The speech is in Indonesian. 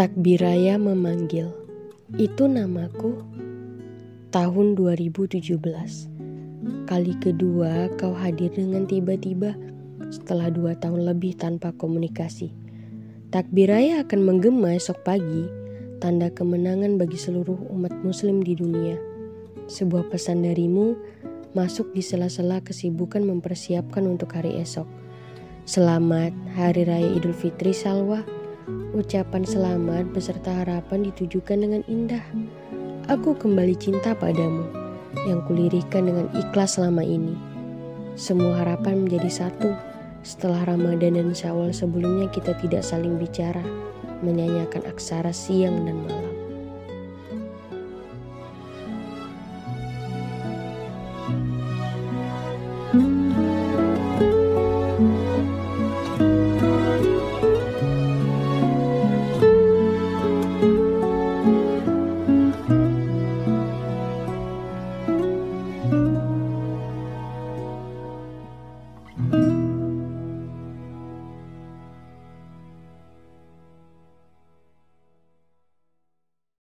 Takbiraya memanggil. Itu namaku. Tahun 2017. Kali kedua kau hadir dengan tiba-tiba setelah dua tahun lebih tanpa komunikasi. Takbiraya akan menggema esok pagi, tanda kemenangan bagi seluruh umat muslim di dunia. Sebuah pesan darimu masuk di sela-sela kesibukan mempersiapkan untuk hari esok. Selamat Hari Raya Idul Fitri Salwa. Ucapan selamat beserta harapan ditujukan dengan indah. Aku kembali cinta padamu, yang kulirikan dengan ikhlas selama ini. Semua harapan menjadi satu. Setelah Ramadan dan Syawal sebelumnya kita tidak saling bicara, menyanyikan aksara siang dan malam. Mm-hmm.